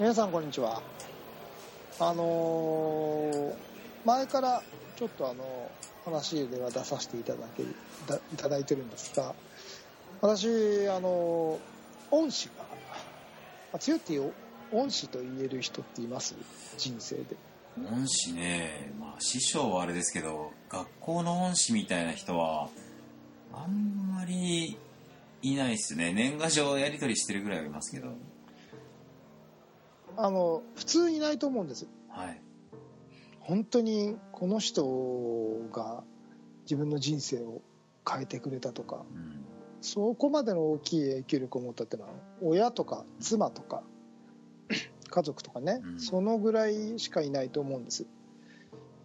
皆さんこんにちはあの前からちょっとあの話では出させていただけだいただいてるんですが私あの恩師が強いっていう恩師と言える人っています？人生で恩師ね、まあ師匠はあれですけど、学校の恩師みたいな人は、あんまりいないっすね。年賀状やり取りしてるぐらいはいますけど。あの普通いないと思うんですはい。本当にこの人が自分の人生を変えてくれたとかうん。そこまでの大きい影響力を持ったっていうのは親とか妻とか 家族とかね、うんそのぐらいしかいないと思うんです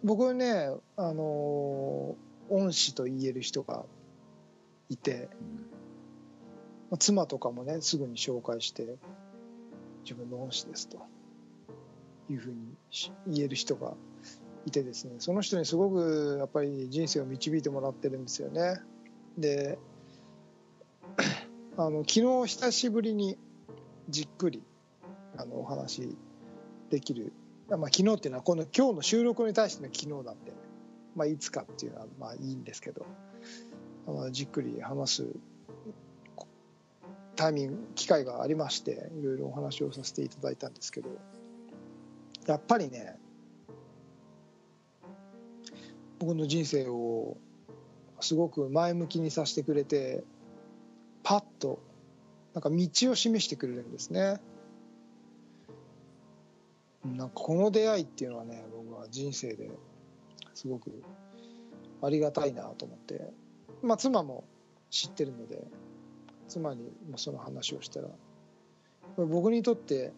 僕ねあの恩師と言える人がいてまあ妻とかもねすぐに紹介して自分の恩師ですと。いうふうに言える人がいてですね。その人にすごくやっぱり人生を導いてもらってるんですよね。であの昨日久しぶりにじっくりあのお話できる、まあ、昨日っていうのはこの今日の収録に対しての昨日なんで、まあ、いつかっていうのはまあいいんですけど。あのじっくり話すタイミング機会がありましていろいろお話をさせていただいたんですけどやっぱりね僕の人生をすごく前向きにさせてくれてパッとなんか道を示してくれるんですね。なんかこの出会いっていうのはね僕は人生ですごくありがたいなと思ってまあ妻も知ってるので妻にもその話をしたら僕にとって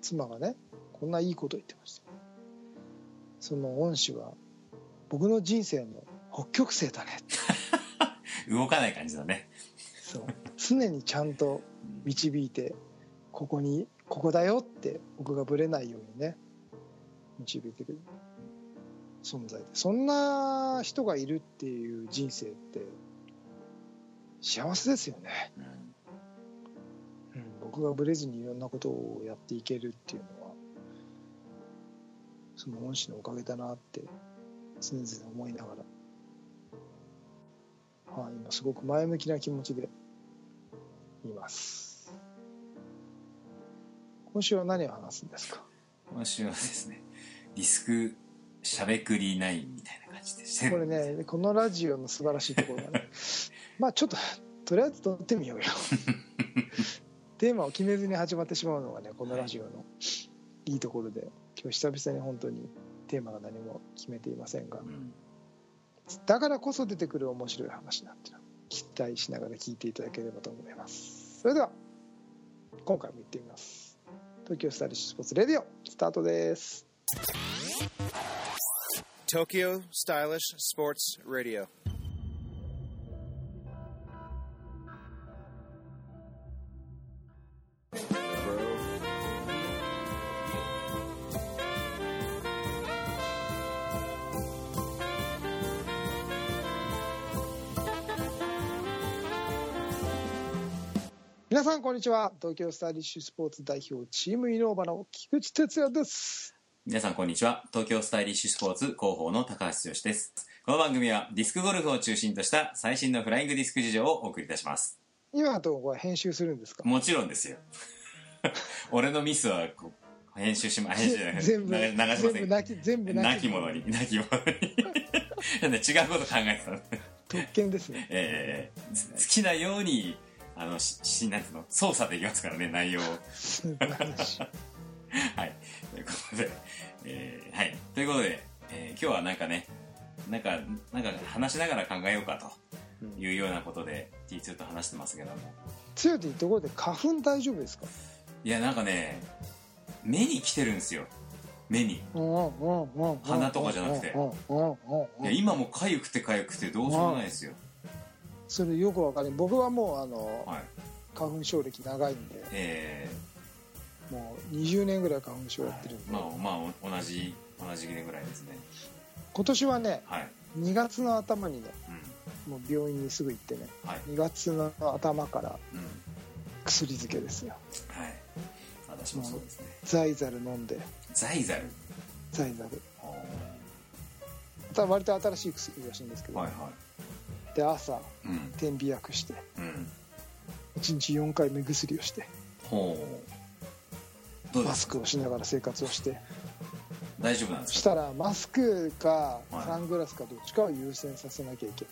妻がねこんないいこと言ってました。その恩師は僕の人生の北極星だね。動かない感じだね。そう。常にちゃんと導いてここにここだよって僕がぶれないようにね導いてくれる存在で。そんな人がいるっていう人生って幸せですよね、うん。うん、僕がぶれずにいろんなことをやっていけるっていうのはその恩師のおかげだなって常々思いながら、はい、今すごく前向きな気持ちでいます。今週は何を話すんですか？今週はですね、ディスクしゃべくり9みたいな感じでして。これねこのラジオの素晴らしいところがね まあちょっととりあえず撮ってみようよ。テーマを決めずに始まってしまうのがねこのラジオのい。いところで。今日久々に本当にテーマが何も決めていませんが。うん。だからこそ出てくる面白い話なんていうのを期待しながら聞いていただければと思います。それでは今回も行ってみます。東京スタイリッシュスポーツレディオスタートです。Tokyo Stylish Sports Radio. 皆さんこんにちは東京スタイリッシュスポーツ代表チームイノーバの菊池哲也です皆さんこんにちは。東京スタイリッシュスポーツ広報の高橋剛です。この番組はディスクゴルフを中心とした最新のフライングディスク事情をお送りいたします。今のところこれ編集するんですか？もちろんですよ。俺のミスはこう編集しま、編集じゃない全部流流しません。全部泣き全部泣き者に、泣き者に。なんで違うこと考えてたの？特権ですね えーず好きなように、あの、し、しなんていうの、操作できますからね、内容を。はい。ということで、えーはい。ということで、えー今日はなんかね、なんか、なんか話しながら考えようかというようなことで、T2 と話してますけども。強いというところで花粉大丈夫ですか？いや、なんかね、目に来てるんですよ。目に。鼻とかじゃなくていや、今もかゆくてかゆくてどうしようもないですよ。それよくわかる僕はもうあのはい。花粉症歴長いんでえもう20年ぐらい花粉症やってるんでー、まあ、まあ、同じ、同じぐらいですね。今年はねはい。2月の頭にねうん。もう病院にすぐ行ってねはい。2月の頭からうん。薬漬けですよはい。あ私もそうですねザイザル飲んでザイザル？ザイザルはただ割と新しい薬らしいんですけど、いはで朝いうん。点鼻薬してうん。1日4回目薬をしてマスクをしながら生活をして。大丈夫なんですか？したらマスクかはい。サングラスかどっちかを優先させなきゃいけ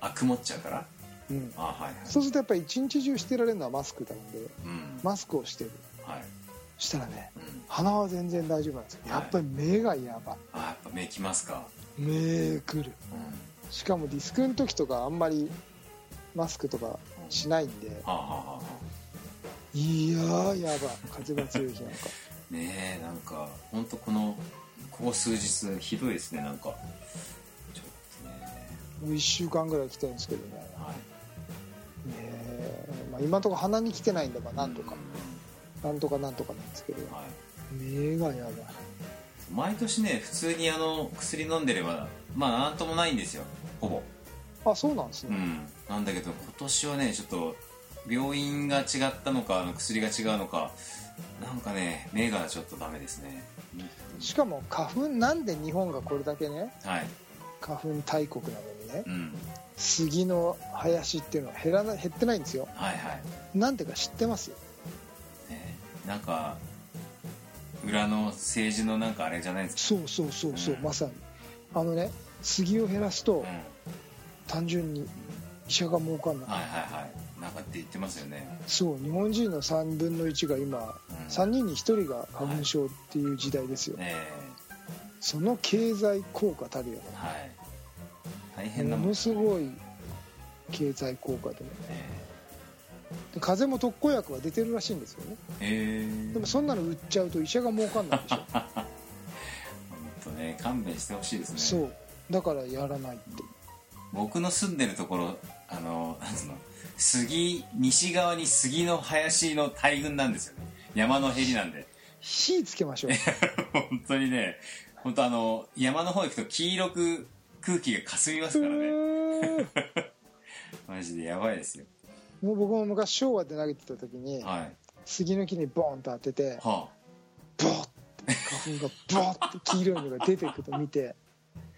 あ曇っちゃうから？ない、うん、あはいはい。そうするとやっぱり一日中してられるのはマスクなんでうん。マスクをしてる。はい。したらねうん。鼻は全然大丈夫なんですよ。はい。やっぱり目がやばい。あやっぱ目きますか？目くる。うんしかもディスクの時とかあんまりマスクとかしないんで。はあはあはあ。いやーやばい。風が強い日なんか。ねえなんか本当このここ数日ひどいですねなんか。ちょっとね。もう1週間ぐらい来てるんですけどね。はい。ねえまあ、今のところ鼻に来てないんでまあなんとか。うなんとかなんとかなんですけど。んはい。目がやばい。毎年ね普通にあの薬飲んでればまあなんともないんですよほぼ。あそうなんですね、うん。なんだけど今年はねちょっと病院が違ったのかあの薬が違うのかなんかね目がちょっとダメですね。しかも花粉なんで日本がこれだけねはい。花粉大国なのにねうん。杉の林っていうのは減らな減ってないんですよ。はいはい。なんでか知ってます？よねなんか裏の政治のなんかあれじゃないですか。そうそうそうそう、うん。まさに。あのね杉を減らすと、うん単純に医者が儲かんない、はいはいはい。なんかって言ってますよね。そう日本人の3分の1が今、うん。3人に1人が花粉症っていう時代ですよ、ねその経済効果たるよえはい。大ね変なものすごい経済効果でね。ねで風邪も特効薬は出てるらしいんですよね。ええ。でもそんなの売っちゃうと医者が儲かんないでしょ。本当ね勘弁してほしいですね。そう。だからやらないって僕の住んでるところあのなんつうの杉西側に杉の林の大群なんですよね。山のへりなんで。火つけましょう。本当にね本当あの山の方行くと黄色く空気が霞みますからね。マジでやばいですよ。もう僕も昔昭和で投げてた時にはい。杉の木にボーンと当ててはボーって花粉がボーって黄色いのが出てくるのを見て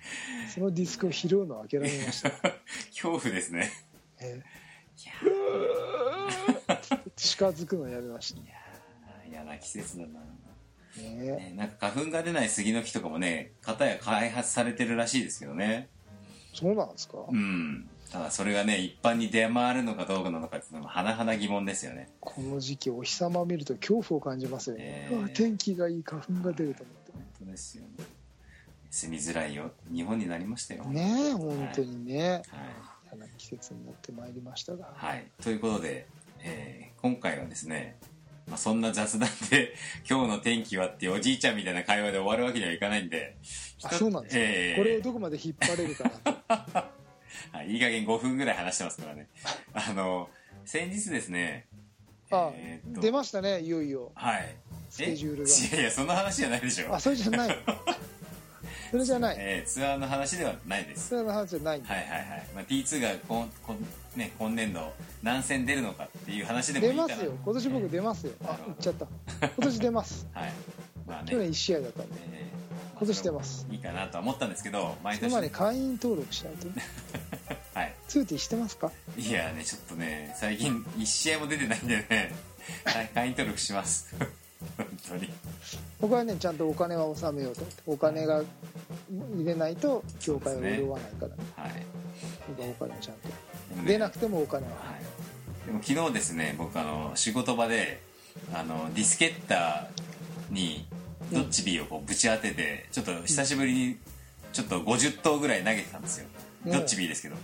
そのディスクを拾うのを諦めました、あ 恐怖ですね。えいやー。近づくのやめました。ー嫌な季節だな、ね。ね、なんか花粉が出ない杉の木とかもね片や開発されてるらしいですけどね。そうなんですか、うん。ただそれがね一般に出回るのかどうかなのかっていうのも甚だ疑問ですよね。この時期お日様を見ると恐怖を感じますよね、えー。あ天気がいい花粉が出ると思って。本当ですよね住みづらいよ。日本になりましたよ。ねえ本当にね、はい、嫌な季節になってまいりましたが。はい、ということで、えー今回はですね、まあ、そんな雑談で 今日の天気はっておじいちゃんみたいな会話で終わるわけにはいかないんであそうなんですか、えーこれをどこまで引っ張れるかなと。はい、いい加減5分ぐらい話してますからね。あの先日ですねあ、えー出ましたねいよいよ。はい。スケジュールが。えいやいやその話じゃないでしょ。あそれじゃないそれじゃない。えーツアーの話ではないです。それの話じゃないはいはいはい、まあ、T2 が今今,、ね、今年度何戦出るのかっていう話でもい出いかなますよ。今年僕出ますよ。あ言っちゃった。今年出ます。はい。まあね。去年1試合だったんで。えー今年出ます。いいかなとは思ったんですけど毎そ年の前に会員登録しないと。ね はい。ツーティーしてますか？いやねちょっとね最近1試合も出てないんでね。はい会員登録します本当に。僕はねちゃんとお金は納めようと。思ってお金が入れないと協会は潤わないから。ねはい。僕はお金をちゃんと。でもね出なくてもお金は。はい、でも昨日ですね僕あの仕事場であのディスケッターにドッチビーをこうぶち当ててちょっと久しぶりにちょっと50投ぐらい投げてたんですよ、うん。ドッチビーですけど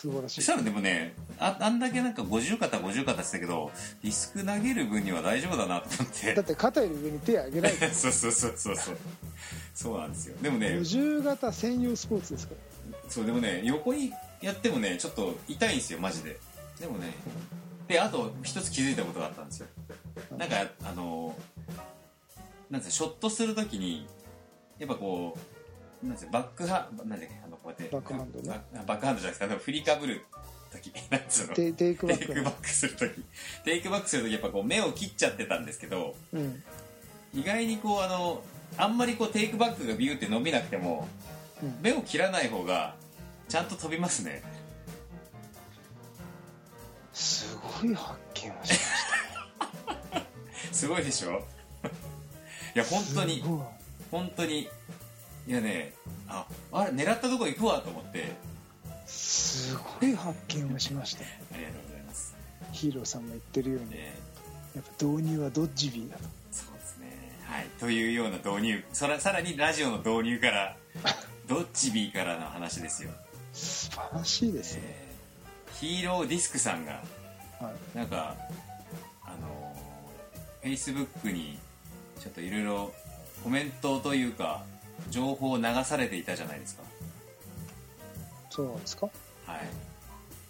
素晴らしい。そしたらでもねああんだけなんか50肩50肩ってたけどディスク投げる分には大丈夫だなと思って。だって肩より上に手上げない。と そうそうそうそうそう。そうなんですよ。でもね50型専用スポーツですかそうでもね横にやってもねちょっと痛いんですよマジで。でもねであと一つ気づいたことがあったんですよ。なんかあのなんですかショットするときにやっぱこうなんですかバックハなんだっけ？あのこうやって。バックハンドね。ババックハンドじゃなくてあの振りかぶる時。なんつうの？テテイクバック。する時。テイクバックする時やっぱこう目を切っちゃってたんですけどうん。意外にこうあのあんまりこうテイクバックがビューって伸びなくてもうん。目を切らない方がちゃんと飛びますね。すごい発見をし すごいでしょ？いや本た当に。本当にいやねああれ狙ったとこ行くわと思って。すごい発見をしました。ありがとうございます、ヒーローさんも言ってるように。えやっぱ導入はドッジビーだと。ーそうですね。はい。というような導入。そらさらにラジオの導入から ドッジビーからの話ですよ、素晴らしいですね、えーヒーローディスクさんがはい、なんかあのフェイスブックにちょっといろいろコメントというか情報を流されていたじゃないですか。そうなんですか？はい。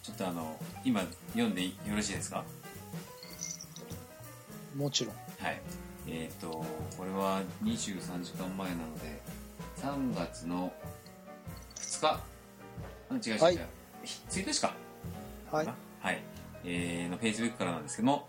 ちょっとあの今読んでよろしいですか？もちろん。はい。えっ、とこれは23時間前なので3月の2日。あ違う違うはい。1日か。はい。はい、えーの Facebook からなんですけども、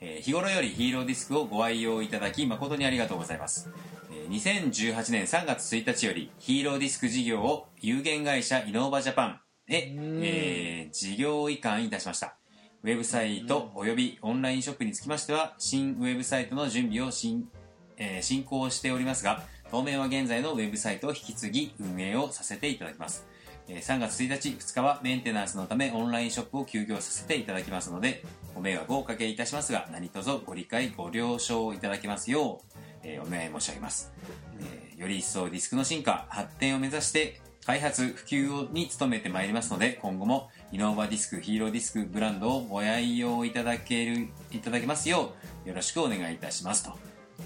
えー日頃よりヒーローディスクをご愛用いただき誠にありがとうございます、えー2018年3月1日よりヒーローディスク事業を有限会社イノーバジャパンへ、うん。えー事業移管いたしました。ウェブサイトおよびオンラインショップにつきましては新ウェブサイトの準備を進,、えー進行しておりますが当面は現在のウェブサイトを引き継ぎ運営をさせていただきます。えー3月1日、2日はメンテナンスのためオンラインショップを休業させていただきますので、ご迷惑をおかけいたしますが、何卒ご理解、ご了承いただけますよう、えーお願い申し上げます、えーより一層ディスクの進化、発展を目指して、開発、普及に努めてまいりますので、今後もイノーバディスク、ヒーローディスクブランドをご愛用いただける、いただけますよう、よろしくお願いいたしますと。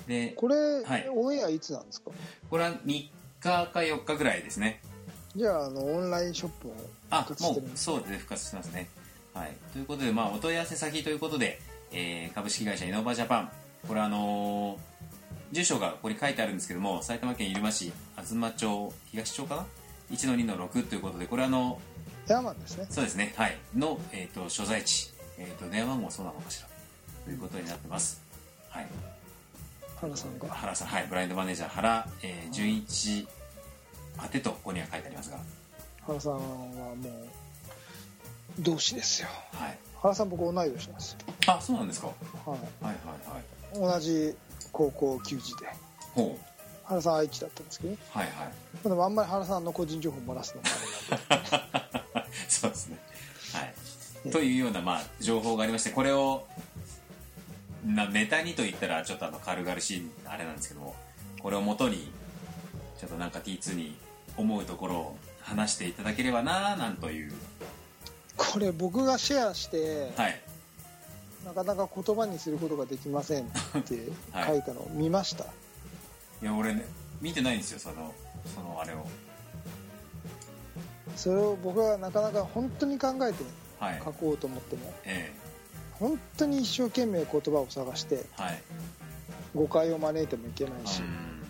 で、これ、はい。オンエアいつなんですか？これは3日か4日ぐらいですね。じゃああのオンラインショップをあ復活もうそうですね復活してますね。はい。ということでまあお問い合わせ先ということで、えー株式会社イノバジャパン。これあのー住所がここに書いてあるんですけども埼玉県入間市東町東町かな？1の2の6ということでこれあのエアマンですね。そうですね。はい。の、えー、と所在地、えー、と電話番号そうなのかしら。ということになってます。はい。原さんが？原さん。はい。ブラインドマネージャー原、えー、純一宛てとここには書いてありますが。原さんはもう同志ですよ。はい。原さん僕同い年なんですよ、あそうなんですか。ははいはいはいい、同じ高校球児で原さん愛知だったんですけどはいはいでもあんまり原さんの個人情報漏らすのもあれなんで そうですね。はい。えというような、まあ、情報がありまして、これを、なネタにと言ったら、ちょっとあの、軽々しい、あれなんですけども、これをもとに、ちょっとなんか T2 に思うところを話していただければななんという。これ僕がシェアして、はい。なかなか言葉にすることができませんって はい書いたのを見ました、いや、俺ね、見てないんですよ、その、そのあれを。それを僕はなかなか本当に考えてはい。書こうと思ってもえ本当に一生懸命言葉を探してえはい。誤解を招いてもいけないし、うん。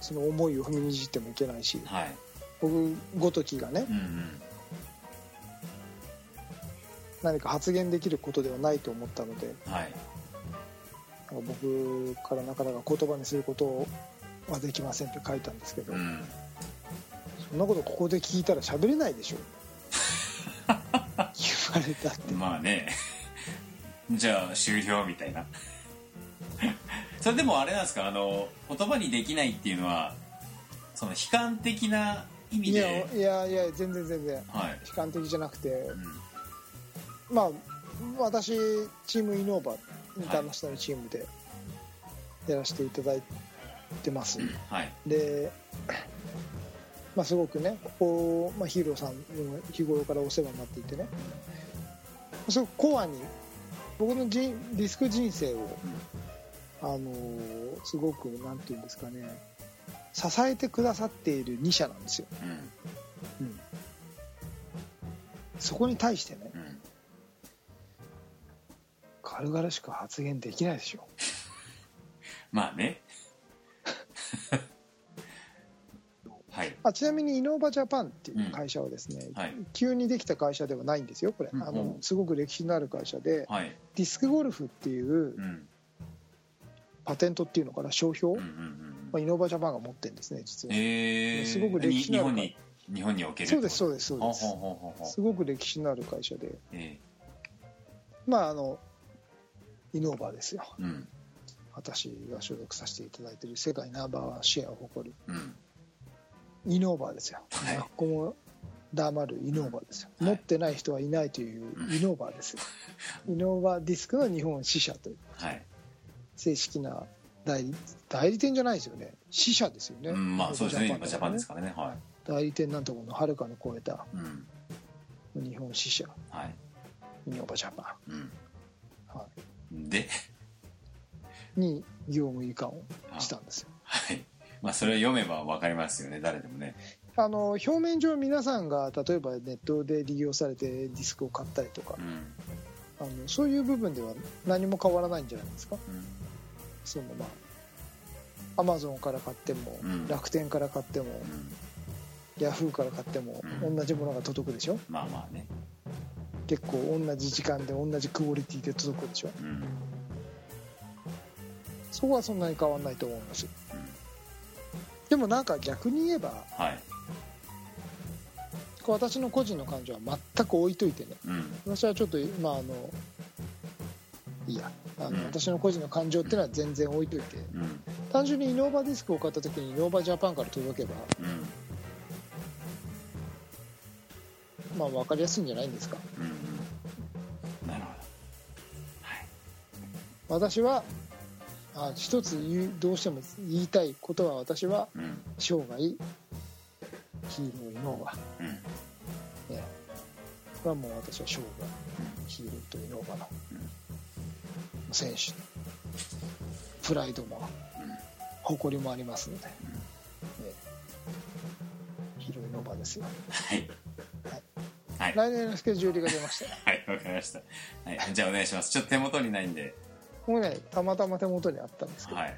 その思いを踏みにじってもいけないしはい。僕ごときがねうんうん。何か発言できることではないと思ったのではい。僕からなかなか言葉にすることはできませんって書いたんですけど、うん。そんなことここで聞いたら喋れないでしょ言われたって。まあね。じゃあ終了みたいな。それでもあれなんですか？あの言葉にできないっていうのはその悲観的な意味いやでいやいや全然全然。はい、悲観的じゃなくてうんまあ私チームイノーバインターナショナルチームでやらせていただいてます、はい。で、まあ、すごくねここ、まあ、ヒーローさんにも日頃からお世話になっていてね。すごくコアに僕の人ディスク人生を、あのーすごくなんていうんですかね支えてくださっている2社なんですよ、うん。うん、そこに対してねうん軽々しく発言できないでしょ。まあね。はい。あちなみにイノーバジャパンっていう会社はですね、はい。急にできた会社ではないんですよ。これ、うんあのうんすごく歴史のある会社ではい。ディスクゴルフっていううん。パテントっていうのかな商標、うんうんうんまあ、イノーバジャパンが持ってるんですね実は、えー、すごく歴史のあるに日本に日本におけるそうですそうですそうです。すごく歴史のある会社で。え。まああのイノーバですよ。ーうん。私が所属させていただいている世界ナンバーワンシェアを誇る。うん。イノーバーですよ、はい。学校も黙るイノーバーですよ、はい。持ってない人はいないというイノーバーですよ、イノーバーディスクの日本支社という。はい、正式な代理代理店じゃないですよね。支社ですよね、うん、まあそうですね。イノーバ今ジャパンですからね。は代理店なんとこのはるかに超えた日本支社はい。イノーバージャパうん。ン、はでい、に業務移管をしたんですよ。はい。まあそれを読めば分かりますよね。誰でもね。あの表面上皆さんが例えばネットで利用されてディスクを買ったりとかうん。あのそういう部分では何も変わらないんじゃないですか。うん。そのまあアマゾンから買っても、うん。楽天から買ってもうん。ヤフーから買っても、うん。同じものが届くでしょ。まあまあね結構同じ時間で同じクオリティで届くでしょ。うんそこはそんなに変わらないと思います。うんでもなんか逆に言えばはい。私の個人の感情は全く置いといてね。うん私はちょっとまああのいいや。あの、うん。私の個人の感情っていうのは全然置いといて。うん。単純にイノーバディスクを買った時にイノーバジャパンから届けばうん。まあ分かりやすいんじゃないんですか。うん私はあ一つ言うどうしても言いたいことは私はうん。生涯ヒーローイノーバうん。ねこれはもう私は生涯ヒーローとイノーバの選手プライドも誇りもありますので、ねヒーローイノーバですよ。はい。はい。来年のスケジュールが出ました。はいわかりました。はいじゃあお願いします。ちょっと手元にないんでもうねたまたま手元にあったんですけど、はい。へ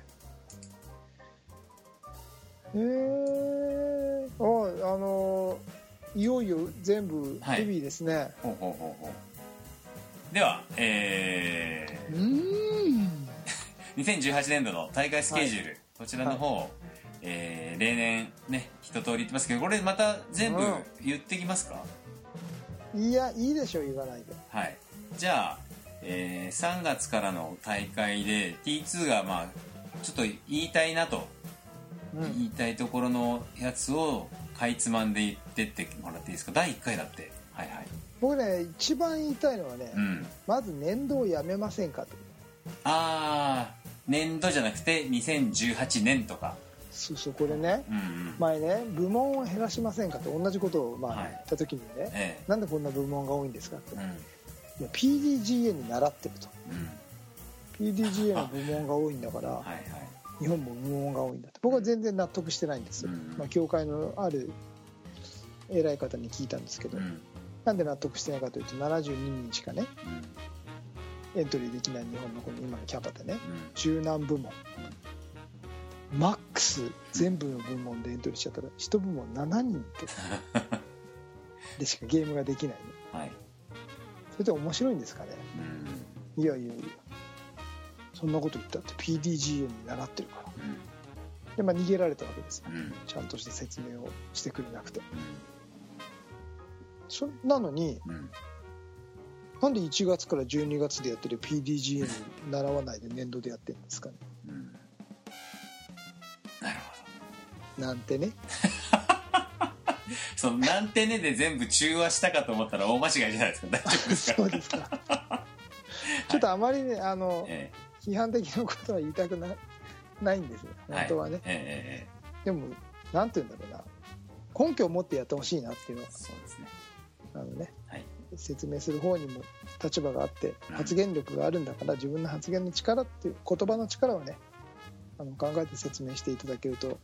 えああのいよいよ全部はい。ヘビーですね、ほうほうほうほう。ではえうーん。ー、2018年度の大会スケジュール、こちらの方、えー例年ね一通り言ってますけどこれまた全部うん。言ってきますか、いやいいでしょ言わないで。はい。じゃあ、えー3月からの大会で T2 がまあちょっと言いたいなとうん。言いたいところのやつをかいつまんで言ってってもらっていいですか？第1回だって。はいはい。僕ね一番言いたいのはね、うん。まず年度をやめませんかと。ああ年度じゃなくて2018年とか。そうそうこれねうんうん、前ね部門を減らしませんかと同じことをまあはい。言った時にね、えなんでこんな部門が多いんですかって。えうん PDGA に習ってると。うん PDGA の部門が多いんだからはいはい。日本も部門が多いんだって。僕は全然納得してないんですよ、うんまあ、協会のある偉い方に聞いたんですけど、うん。なんで納得してないかというと72人しかねエントリーできない日本のこの今のキャパでね十何部門。マックス全部の部門でエントリーしちゃったら1部門7人って。でしかゲームができないね。うんはいそれで面白いんですかね。うん。いやいやいやそんなこと言ったって PDGA に習ってるから。でまあ逃げられたわけですよ。うん。うんちゃんとした説明をしてくれなくて。そなのにうん。なんで1月から12月でやってる PDGA に習わないで年度でやってるんですかね。うん。なるほなんてね。ど そのなんてねで全部中和したかと思ったら大間違いじゃないですか。大丈夫ですかそうですか。ちょっとあまりねあのえ批判的なことは言いたくなないんですよ。え本当はね、えええでもなんて言うんだろうな。根拠を持ってやってほしいなっていうのはえそうですね。あのねはい。説明する方にも立場があってうん。発言力があるんだから自分の発言の力っていう言葉の力をねあの考えて説明していただけると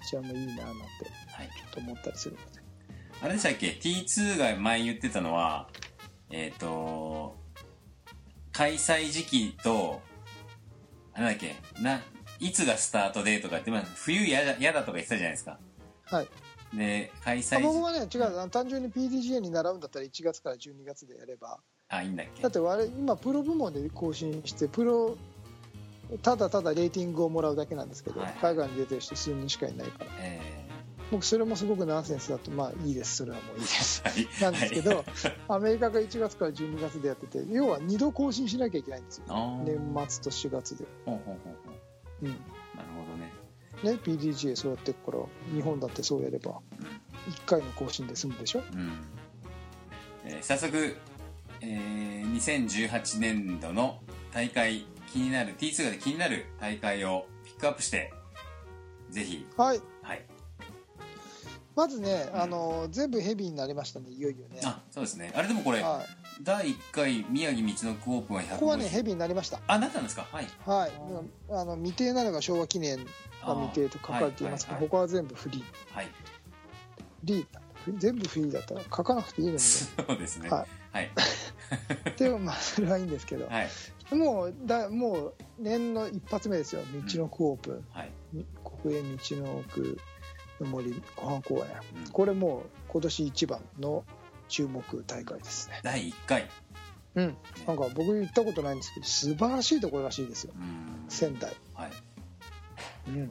私はもういいななんてはい。ちょっと思ったりするのであれでしたっけ？T2 が前言ってたのはえっ、と開催時期とあなんだっけ？ないつがスタートでとかって、まあ、冬やだ嫌だとか言ってたじゃないですか。はい。で開あ催僕はね違う単純に PDGA に習うんだったら1月から12月でやれば。あいいんだっけ？だって我々今プロ部門で更新してプロただただレーティングをもらうだけなんですけど、はい。海外に出てる人数人しかいないから。え僕それもすごくナンセンスだとまあいいです。それはもういいです。ー はい。なんですけど、はい。アメリカが1月から12月でやってて要は2度更新しなきゃいけないんですよ。年末と4月で、ほうほうほうほう。うん。なるほどね。ね、PDGA そうやってっから日本だってそうやれば1回の更新で済むでしょ？うん、えー早速、えー2018年度の大会気になる T2 で気になる大会をピックアップしてぜひ。はい。はいまずね、あの全部ヘビーになりましたねいよいよね。あそうですね。あれでもこれはい。第1回宮城道のくオープンは150ここはねヘビーになりました。あなったんですか？はい。はい。あの未定なのが昭和記念が未定と書かれていますけど、あーはい他は全部フリー。はい、フリー。全部フリーだったら書かなくていいのにね。そうですね。ははい。でもまあそれはいいんですけど、はい。もうだもう年の一発目ですよ。道のくオープン、はい。国営道のくの森湖畔公園、うん。これもう今年一番の注目大会ですね。第1回。うん。なんか僕行ったことないんですけど素晴らしいところらしいですよ。うん。仙台。はい。うん。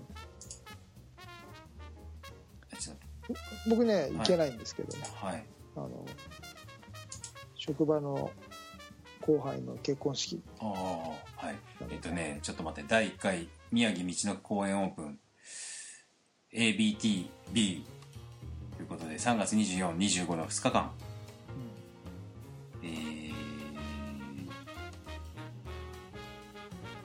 僕ね行けないんですけどね、とはい。あの職場の後輩の結婚式ああはいえっとねちょっと待って第1回宮城道のく公園オープン ABTB ということで3月2425の2日間えー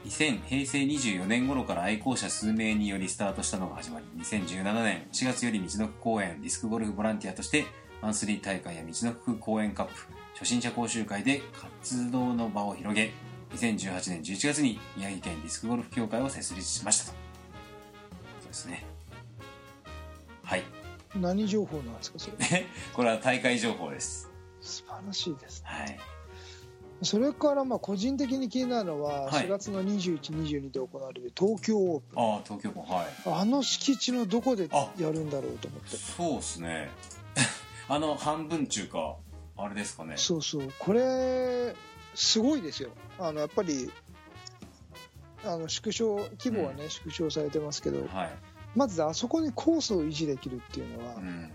2000平成24年頃から愛好者数名によりスタートしたのが始まり2017年4月より道のく公園ディスクゴルフボランティアとしてマンスリー大会や道のく公園カップ初心者講習会で活動の場を広げ2018年11月に宮城県ディスクゴルフ協会を設立しましたと。そうですね。はい。何情報なんですかそれ？これは大会情報です。素晴らしいですはい。それからまあ個人的に気になるのははい。4月の2122で行われる東京オープン。ああ東京もはい。あの敷地のどこであやるんだろうと思って。そうですね。あの半分中かあれですかね。そうそう。これすごいですよ。あのやっぱりあの縮小規模はね、縮小されてますけど。はいまずあそこにコースを維持できるっていうのはう、ん。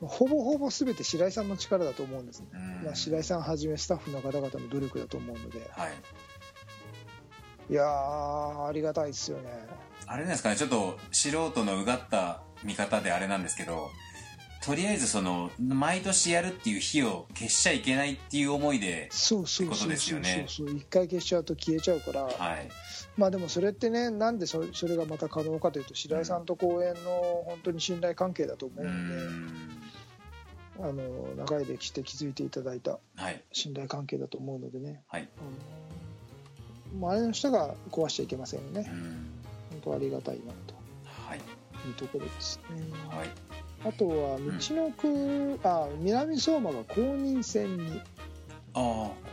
ほぼほぼ全て白井さんの力だと思うんですね、うん。まあ、白井さんはじめスタッフの方々の努力だと思うので。はい。いやーありがたいですよね。あれですかねちょっと素人のうがった見方であれなんですけどとりあえずその毎年やるっていう日を消しちゃいけないっていう思いでそうそうそうそうそう。一回消しちゃうと消えちゃうから、はい。まあでもそれってねなんでそそれがまた可能かというと白井さんと公園の本当に信頼関係だと思ううので、ん。あの長い歴史で築いていただいたはい。信頼関係だと思うのでね、はい。うん、もうあれの下が壊しちゃいけませんよね。うん。本当ありがたいなはいというところですね。はい。あとは道のく、あ南相馬が公認戦に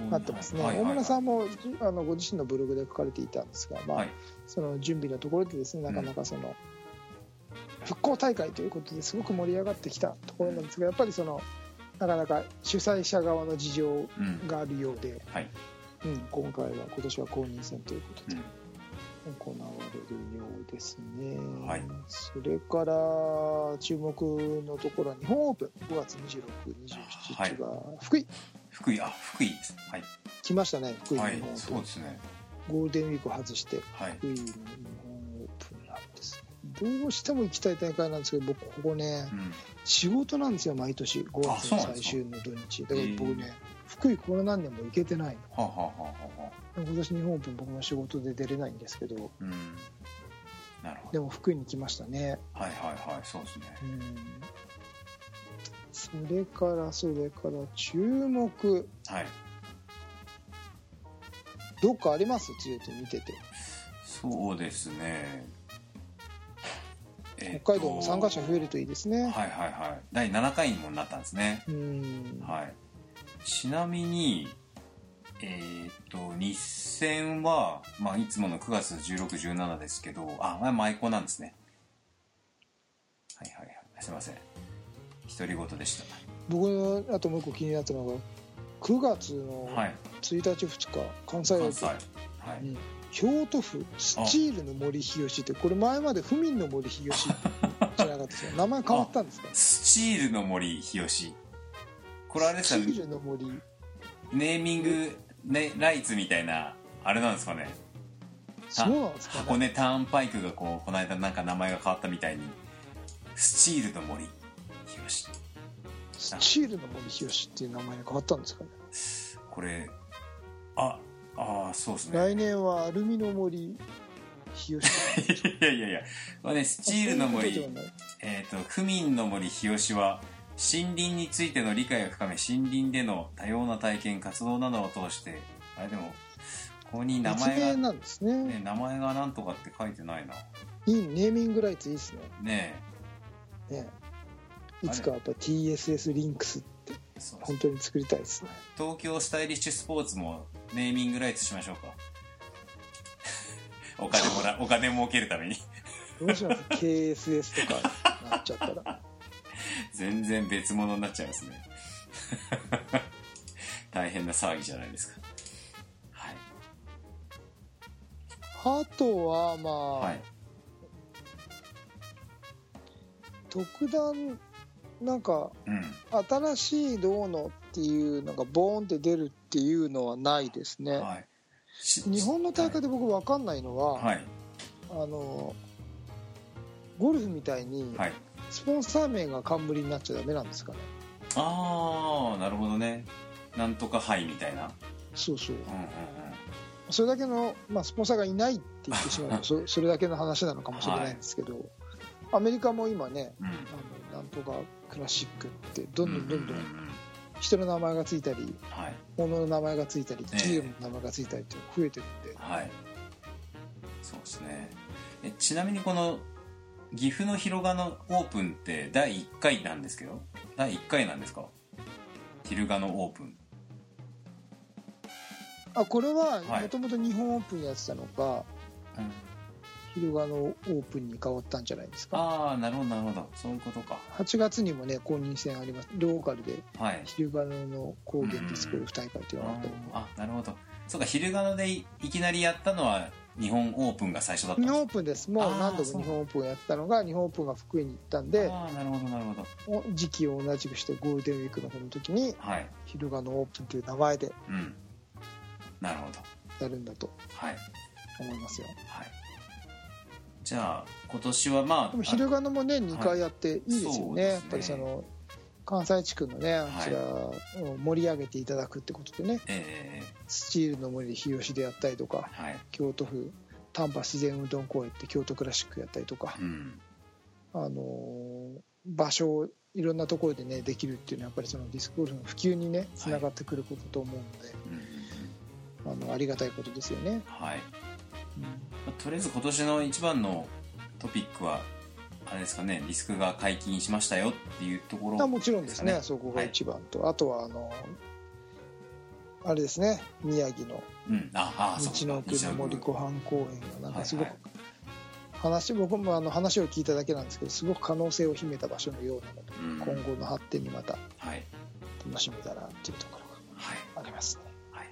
なってますね、はいはい大村さんもあのご自身のブログで書かれていたんですが、まあはい。その準備のところでですねなかなかその、復興大会ということですごく盛り上がってきたところなんですがやっぱりそのなかなか主催者側の事情うんがあるようで、はい。うん、今回は今年は公認戦ということで。うん行われるようですね、はい。それから注目のところは日本オープン。5月2627日は福井、福井あ福井です。はい。来ましたね福井日はい本オープン、そうですね。ゴールデンウィークを外してはい。福井の日本オープンなんですどうしても行きたい大会なんですけど僕ここねうん。仕事なんですよ毎年。5あ月の最終の土日。だから僕へね福井この何年も行けてないの。はあはあはあ、今年日本オープン僕も仕事で出れないんですけどうん。なるほど。でも福井に来ましたね。はいはいはいそうですね。うん。それからそれから注目。はい。どっかあります？ついて見てて。そうですね。えっと。北海道も参加者増えるといいですね。はいはいはい。第7回にもなったんですね。うん。はい。ちなみにえーっと日戦は、まあ、いつもの9月1617ですけどあまあ舞妓なんですね。はいはいはい。すいません。独り言でし僕のあともう一個気になったのが9月のたはい。1日2日関西駅。関西。はい。うん京都府スチールの森日吉ってこれ前まで府民の森日吉 じゃなかったですよ名前変わったんですか？スチールの森日吉。これあれですかスチールの森。ネーミング、ね、ライツみたいなあれなんですかね。そうなんですか箱ね根ターンパイクがこうこの間なんか名前が変わったみたいに。スチールの森日吉スチールの森日吉っていう名前に変わったんですかね。これああーそうですね。来年はアルミの森日吉 いやいやいや、まあね、スチールの森えー、と区民の森日吉は森林についての理解を深め森林での多様な体験活動などを通してあれでもここに名別前が、名なんですね。ね、名前がなんとかって書いてないな。いいネーミングライツいいですね。ねねいつかやっぱ TSS リンクスってえそう。本当に作りたいですね。東京スタイリッシュスポーツもネーミングライツしましょうか。お金もらお金儲けるために。どうします？KSS とかなっちゃったら全然別物になっちゃいますね。大変な騒ぎじゃないですか。はい。あとはまあ、はい。特段なんかうん。新しいどうのっていうのがボーンって出るっていうのはないですね、はい。し日本の大会で僕分かんないのは、はい。あのゴルフみたいにはいスポンサー名が冠になっちゃダメなんですかね。ああなるほどね。なんとか杯みたいな。そうそう。うんうんそれだけの、まあ、スポンサーがいないって言ってしまうとそそれだけの話なのかもしれないんですけど、アメリカも今ねうん。うんあのなんとかクラシックってどんどんどんどんううう人の名前がついたりはい。物の名前がついたりええ。企業の名前がついたりって増えてるんで、はい。そうですね。えちなみにこの岐阜の広賀のオープンって第1回なんですけど？第1回なんですか？昼賀のオープン。あこれははい。もともと日本オープンやってたのが、昼賀のオープンに変わったんじゃないですか？ああなるほどなるほど。そういうことか。8月にもね公認戦あります。ローカルではい。昼賀の高原ディスクゴルフ大会っていうのがあったりあなるほど。そうか昼賀のでいいきなりやったのは日本オープンが最初だったん日です。本オープンです。もう何度も日本オープンやってたのが日本オープンが福井に行ったんでああなるほどなるほど。お時期を同じくしてゴールデンウィークのこの時にはい。昼賀のオープンという名前でうん。なるほど。やるんだとはい。思いますよ。はい。じゃあ今年はまあでも昼賀のも年2回やっていいですよね、ですね。やっぱりその関西地区のねあちらを盛り上げていただくってことでね。ええ。スチールの森日吉でやったりとかはい。京都府丹波自然運動公園って京都クラシックやったりとか、うん。あのー場所をいろんなところでねできるっていうのはやっぱりそのディスクゴルフの普及にねつながってくることと思うので、うんうんうん。あのありがたいことですよね、はい。うん。まあとりあえず今年の一番のトピックはあれですかねリスクが解禁しましたよっていうところ。あもちろんですねそこが一番と、あとはあのあれですね宮城の道の奥の森湖畔公園がなんかすごく、はい。はい話僕もあの話を聞いただけなんですけどすごく可能性を秘めた場所のようなので、うん。今後の発展にまたはい。楽しみだなっていうところはい。がありますね。はい。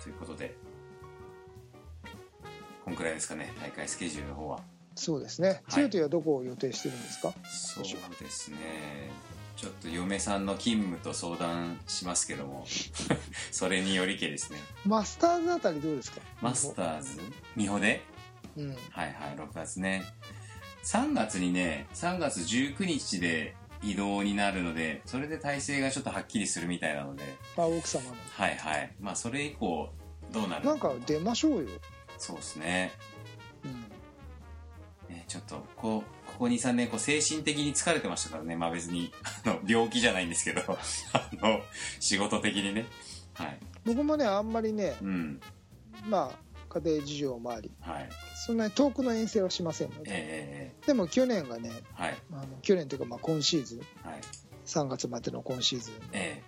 ということでこんくらいですかね大会スケジュールの方はそうですね。い。強いはどこを予定してるんですか？そうですね。ちょっと嫁さんの勤務と相談しますけども。それによりけですね。マスターズあたりどうですか？マスターズ？美穂で？うん。はいはい。6月ね。3月にね3月19日で移動になるのでそれで体制がちょっとはっきりするみたいなので。あ奥様の。はいはい。まあそれ以降どうなるなんか出ましょうよ、そうですねちょっとこうここ23年こう精神的に疲れてましたからね。まあ別にあの病気じゃないんですけど。あの仕事的にね。はい。僕もねあんまりねうん。まあ家庭事情もありはい。そんなに遠くの遠征はしませんのえでええでも去年がねえはい。あの去年というかまあ今シーズンはい。3月までの今シーズンえ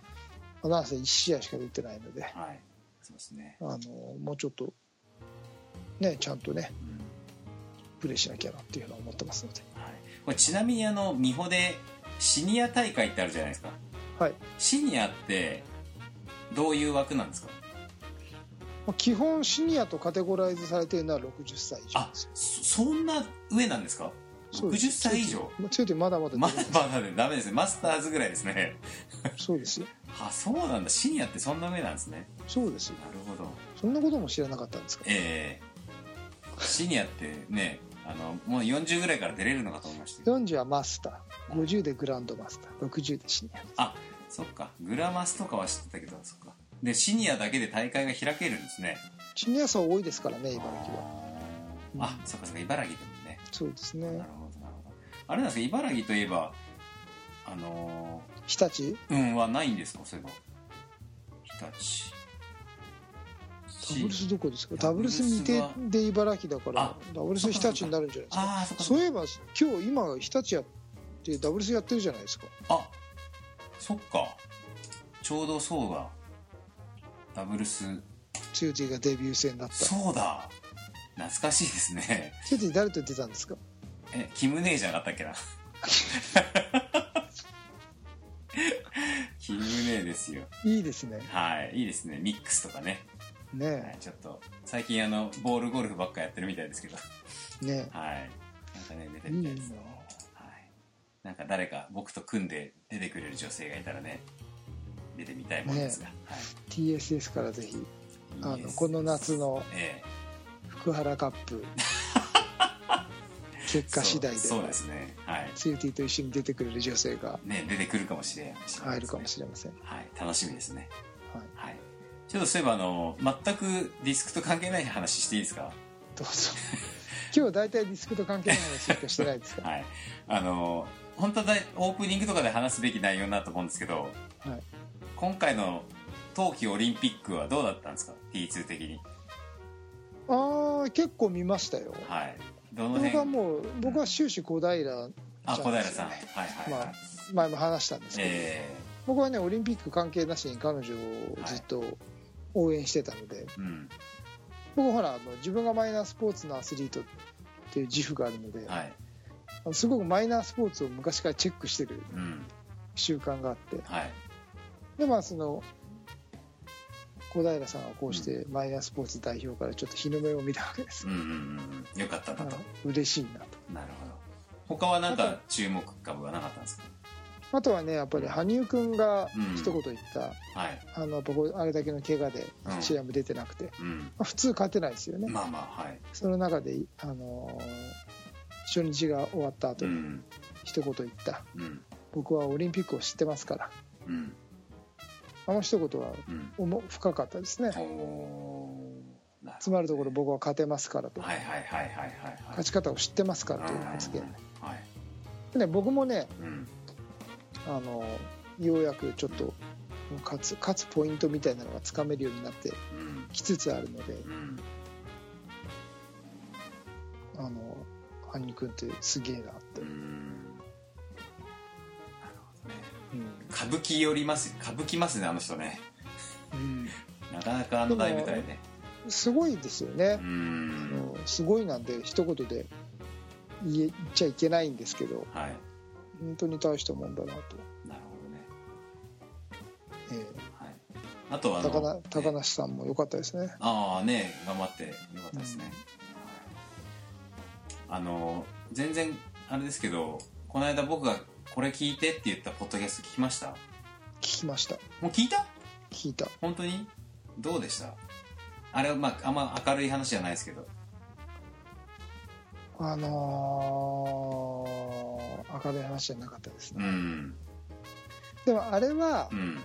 まあなんせ1試合しか出てないのでえはい。そうですね。あのもうちょっとねちゃんとねうんプレーしなきゃなっていうのは思ってますので。はい、これちなみにあの美穂でシニア大会ってあるじゃないですか。はい。シニアってどういう枠なんですか？まあ基本シニアとカテゴライズされているのは60歳以上あそそんな上なんですか？そうです。60歳以上？まあ強いてまだまだ。まだまだね。ダメですね。マスターズぐらいですね。そうですよ。あそうなんだ。シニアってそんな上なんですね。そうですよ。なるほど。そんなことも知らなかったんですか？ええ。シニアってねあのもう40ぐらいから出れるのかと思いました。けど40はマスター。50でグランドマスター。60でシニア。あそっか。グラマスとかは知ってたけどそっか。でシニアだけで大会が開けるんですね。シニア層多いですからね茨城は。あそっかそっか茨城でもね。そうですね。なるほどなるほど。あれなんですか茨城といえばあの日立？ーうんはないんですか？そういえば。日立ダブルスどこですか？ダブルス未定で茨城だからあダブルス日立になるんじゃないですか？そういえば今日今日立やってダブルスやってるじゃないですか。あそっか。ちょうどそうだ。ダブルス。ツーティがデビュー戦だった。そうだ。懐かしいですね。ツーティ誰と出たんですか？えキムネーじゃなかったっけな？キムネーですよ。いいですね。はいいいですね。ミックスとかね、はねい、ちょっと最近あのボールゴルフばっかやってるみたいですけど。え。ねはい。なんかね出てみたいです。ね。はい。なんか誰か僕と組んで出てくれる女性がいたらね出てみたいもんですが、はい。TSS からぜひあのこの夏のえ福原カップ 結え果次第でそうですね。はい。ツーティと一緒に出てくれる女性がね出てくるかもしれない入るかもしれません、はい。楽しみですねちょっとそういえばあの全くディスクと関係ない話していいですか？どうぞ。今日大体ディスクと関係ない話しかしてないですか？はい。あの本当はオープニングとかで話すべき内容だと思うんですけど、はい。今回の冬季オリンピックはどうだったんですか？T2 的に。ああ結構見ましたよ。はい。どの僕は辺もう僕は終始小平あ小平さん。はいはいはい、まあ前も話したんですけど、え。僕はねオリンピック関係なしに彼女をずっと応援してたので、えうん。僕ほらあの自分がマイナースポーツのアスリートっていう自負があるので、はい。あのすごくマイナースポーツを昔からチェックしてるうん。習慣があって。はい。でまあその小平さんはこうしてマイナースポーツ代表からちょっと日の目を見たわけです。うんうんうんうん。よかったなと。あ嬉しいなと。なるほど。他は何か注目株はなかったんですか？あとはねやっぱり羽生君がうん一言言った、はい。あのやっぱこうあれだけの怪我でうん。試合も出てなくて、うん。まあ普通勝てないですよね、まあまあはい。その中で、あのー初日が終わった後にうん。一言言った、うん。僕はオリンピックを知ってますから。うん。あの一言はうん。重深かったですね。つまるところ僕は勝てますからと、勝ち方を知ってますからという発言。うん。はい。でね僕もね、うんあのーようやくちょっと勝つ勝つポイントみたいなのがつかめるようになってうん。きつつあるのでうん。あの羽生君ってすげえなって。う、ん。なるほどね。うん歌舞伎寄ります歌舞伎ますねあの人ね。うん。なかなかあの大舞台ね。すごいですよね。う、ん。うんすごいなんで一言で言え言っちゃいけないんですけど。はい本当に大したもんだなと、なるほどね。えはい。あとはあえ高高梨さんも良かったですね。ああね頑張ってよかったですね、あの全然あれですけどこの間僕がこれ聞いてって言ったポッドキャスト聞きました？聞きました。もう聞いた？聞いた。本当に？どうでした？あれはまああんま明るい話じゃないですけど。あのー、明るい話じゃなかったですね。うん。でもあれはうん。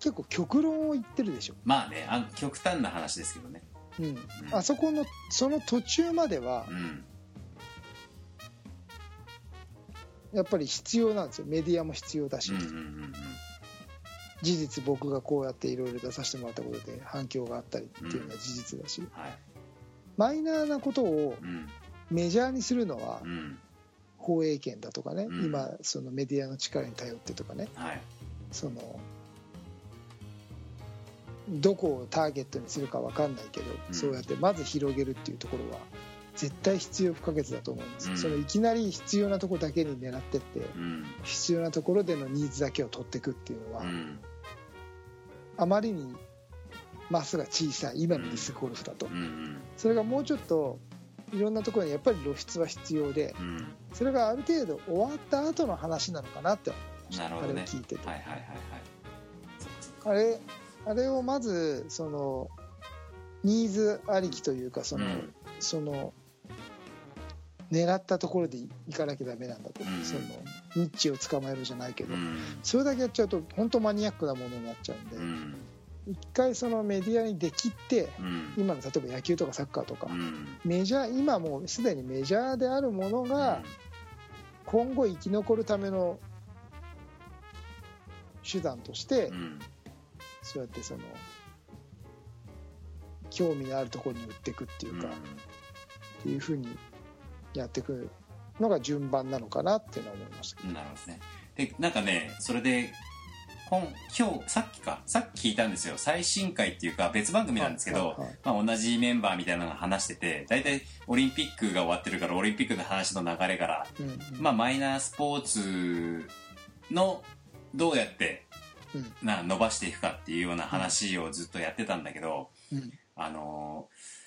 結構極論を言ってるでしょ、まあねあ極端な話ですけどね。うん。うん。あそこのその途中まではうん。やっぱり必要なんですよ。メディアも必要だし、うんうんうん事実僕がこうやっていろいろ出させてもらったことで反響があったりっていうのは事実だし、はいマイナーなことをうんメジャーにするのはうん。放映権だとかね、うん。今そのメディアの力に頼ってとかね。はい。そのどこをターゲットにするか分かんないけど、うん。そうやってまず広げるっていうところは絶対必要不可欠だと思います、うん。そのいきなり必要なところだけに狙ってってうん。必要なところでのニーズだけを取っていくっていうのは、うん。あまりにマスが小さい今のディスクゴルフだと、うん。それがもうちょっといろんなところにやっぱり露出は必要でうん。それがある程度終わった後の話なのかなって思いましたね。あれを聞いてて、はいはいはいはい。あれあれをまずそのニーズありきというかその,、うん。その狙ったところで行かなきゃダメなんだと、うん。そのニッチを捕まえるじゃないけど、うん。それだけやっちゃうと本当マニアックなものになっちゃうんで、うん一回そのメディアにできってうん。今の例えば野球とかサッカーとか、うん。メジャー今もうすでにメジャーであるものが今後生き残るための手段として、うん。そうやってその興味のあるところに売っていくっていうか、っていうふうにやっていくのが順番なのかなっていうのは思いましたなるほどね。でなんかねそれで今今日さっきかさっき聞いたんですよ。最新回っていうか別番組なんですけど、はいはいはい。まあ、同じメンバーみたいなのが話してて大体オリンピックが終わってるからオリンピックの話の流れから、ど、うんうん。まあ、マイナースポーツのどうやってうん。な伸ばしていくかっていうような話をずっとやってたんだけど、うん。あのー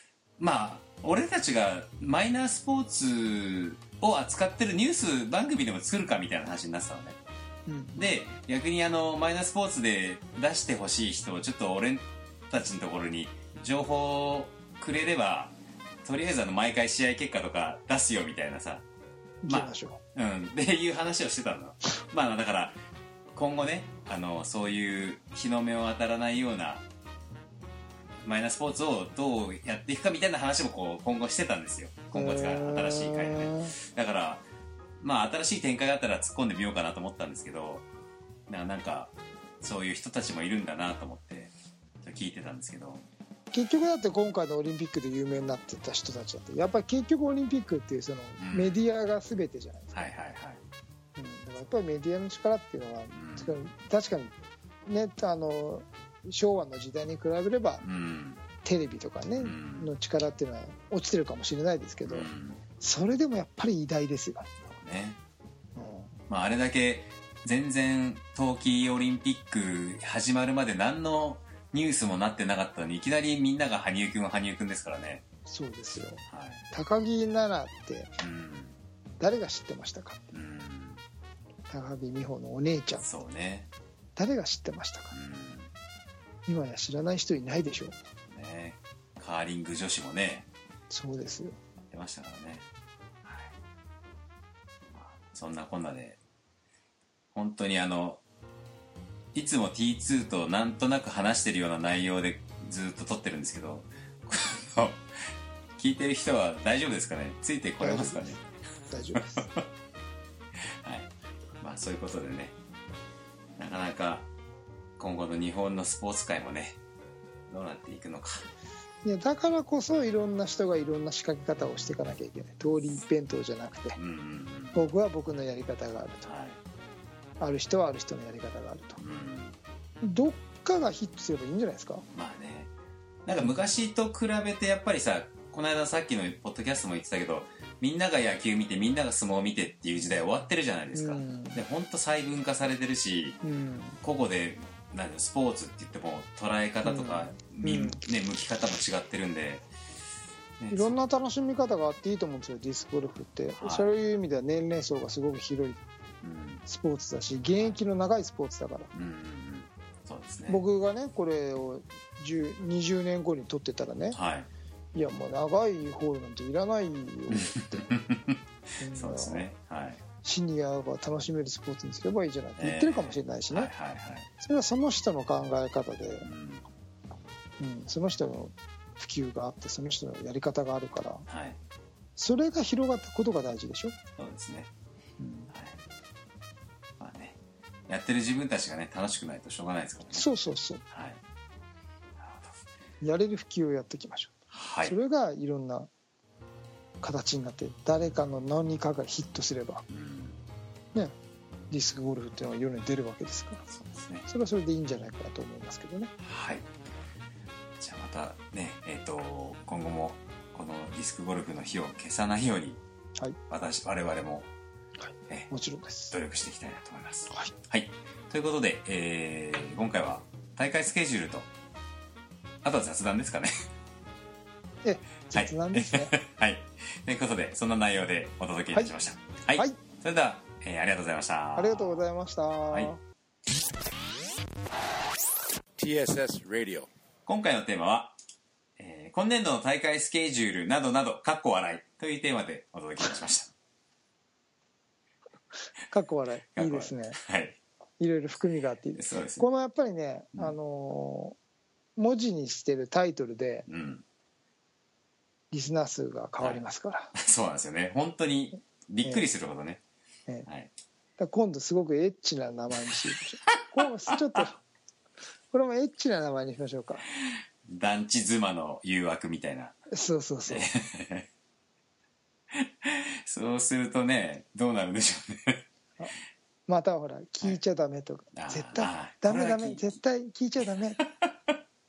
まあ俺たちがマイナースポーツを扱ってるニュース番組でも作るかみたいな話になってたのね。うんで逆にあのマイナースポーツで出してほしい人をちょっと俺たちのところに情報くれればとりあえずあの毎回試合結果とか出すよみたいなさ。ましょう、うん、っていう話をしてたの。まあだから今後ねあのそういう日の目を当たらないようなマイナースポーツをどうやっていくかみたいな話もこう今後してたんですよ。今後使う新しい回でね。だからまあ新しい展開があったら突っ込んでみようかなと思ったんですけどななんかそういう人たちもいるんだなと思って聞いてたんですけど。結局だって今回のオリンピックで有名になってた人たちだってやっぱり結局オリンピックっていうそのうん。メディアが全てじゃないですか、はいはいはい。うん、だからやっぱりメディアの力っていうのは、ん。確かにねあの昭和の時代に比べればうん。テレビとかね、うん。の力っていうのは落ちてるかもしれないですけど、うん。それでもやっぱり偉大ですよ、ね。うん。まあ、あれだけ全然冬季オリンピック始まるまで何のニュースもなってなかったのにいきなりみんなが羽生くんは羽生くんですからね。そうですよ。はい。高木菜那ってうん。誰が知ってましたか？うん。高木美帆のお姉ちゃん。そうね。誰が知ってましたか？う今や知らない人いないでしょ？んね。カーリング女子もね。そうですよ。やってましたからね、そんなこんなで。本当にあのいつも T2 となんとなく話してるような内容でずっと撮ってるんですけど聞いてる人は大丈夫ですかね？ついてこれますかね？大丈夫です。はい。まあそういうことでね。なかなか今後の日本のスポーツ界もねどうなっていくのかいやだからこそいろんな人がいろんな仕掛け方をしていかなきゃいけない。通り一辺倒じゃなくて。うん僕は僕のやり方があると。はい。ある人はある人のやり方があると。うん。どっかがヒットすればいいんじゃないですか？まあね。なんか昔と比べてやっぱりさこの間さっきのポッドキャストも言ってたけどみんなが野球見てみんなが相撲を見てっていう時代終わってるじゃないですか、うん。で本当細分化されてるしうん。個々でなんスポーツって言っても捉え方とか、みうん。ね、向き方も違ってるんで、ねいろんな楽しみ方があっていいと思うんですよディスクゴルフって、はい。そういう意味では年齢層がすごく広いうん。スポーツだし現役の長いスポーツだから。そうですね。僕がねこれを10 20年後に撮ってたらね。はい。いやもう長いホールなんていらないよって。そうですね。はいシニアが楽しめるスポーツにすればいいじゃない。って言ってるかもしれないしね、はいはいはい。それはその人の考え方で、うん。うん、その人の普及があってその人のやり方があるから。はい。それが広がったことが大事でしょ、そうですね。うん。はい。まあね。やってる自分たちがね楽しくないとしょうがないですからね。そうそうそう。はい。やれる普及をやっていきましょう、はい。それがいろんな形になって誰かの何かがヒットすればうん。ディスクゴルフっていうのは世に出るわけですから。そうですね。それはそれでいいんじゃないかなと思いますけどね。はい。じゃあまたねえっ、と今後もこのディスクゴルフの火を消さないように、はい。私我々も、はい。えもちろんです。努力していきたいなと思います。はい。はい。ということで、えー今回は大会スケジュールと、あとは雑談ですかね。え雑談ですね はい。ということで、そんな内容でお届けいたしました。はい。はいそれでは、えーありがとうございました。ありがとうございました、い TSS Radio. 今回のテーマは、えー今年度の大会スケジュールなどなど、かっこ笑いというテーマでお届けいたしまし かっこ笑た。いいいですねはい。いろいろ含みがあっていいですそうですねこのやっぱりね、うんあのー文字にしてるタイトルでうん。リスナー数が変わりますから, そうなんですよね。本当にびっくりするほどね。ええはい。だから今度すごくエッチな名前にしましょう ちょっとこれもエッチな名前にしましょうか団地妻の誘惑みたいな。そうそうそう そうするとね、どうなるんでしょうね。またほら聞いちゃダメとか、あー絶対ダメダメ絶対聞いちゃダメ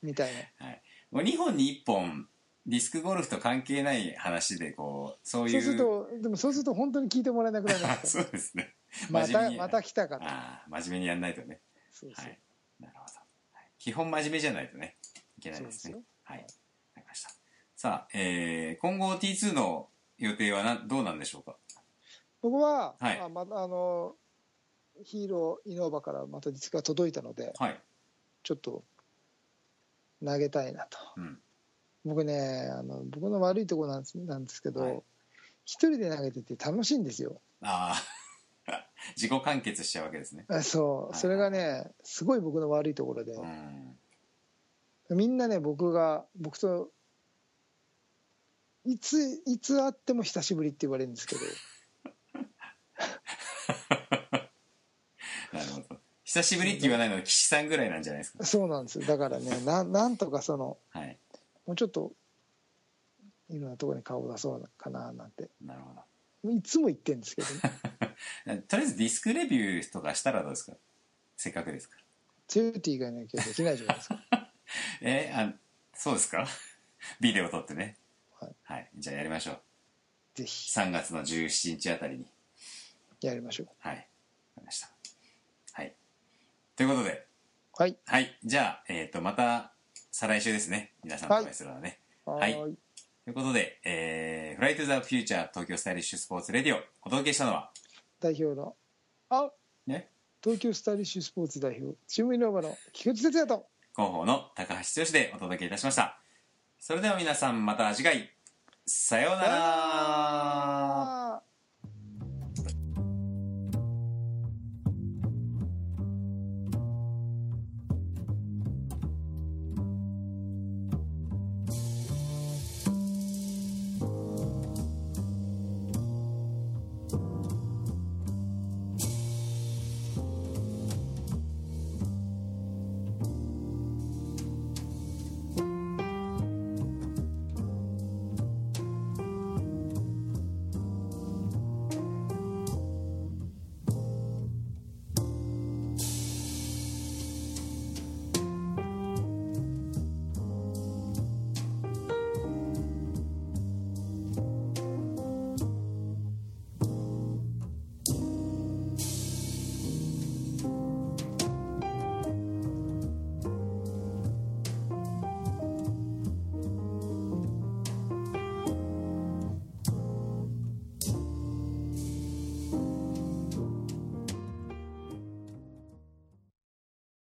みたいなはい。もう2本に1本、ディスクゴルフと関係ない話で、こう、そういう。そうするとでもそうすると本当に聞いてもらえなくなりまあすか そうですね。らまたまた来たかとああ、真面目にやんないとね。そうそう、はい。なるほど。はい基本真面目じゃないとね、いけないですねすよ。はい。わかりました。さあ、えー、今後 T2 の予定はなどうなんでしょうか？僕は、はいあまたあのヒーローイノーバからまたディスクが届いたのではい。ちょっと投げたいなとうん。僕ねあの僕の悪いところなんですなんですけど、はい一人で投げてて楽しいんですよああ、自己完結しちゃうわけですね。あそう、はいそれがねすごい僕の悪いところで、うん。みんなね僕が僕といついつ会っても久しぶりって言われるんですけど なるほど。久しぶりって言わないのは岸さんぐらいなんじゃないですか。そうなんですよだからねななんとかそのはい。もうちょっといろんなところに顔を出そうかななんてなるほど。いつも言ってるんですけどね とりあえずディスクレビューとかしたらどうですか？せっかくですから。チューティーがいなきゃできないじゃないですか えーあ、そうですか？ビデオ撮ってね。はい。はい。じゃあやりましょう。ぜひ3月の17日あたりに。やりましょうはい。わかりました。はい。ということで、はいはい。じゃあ、えっ、と、また、再来週ですね。皆さんとお会いするのはね。はい。はーい。ということで、えー、フライトゥザフューチャー東京スタイリッシュスポーツレディオ、お届けしたのは、代表のあね、東京スタイリッシュスポーツ代表チームイノーバの菊池哲也と。広報の高橋剛でお届けいたしました。それでは皆さんまた次回、さようなら。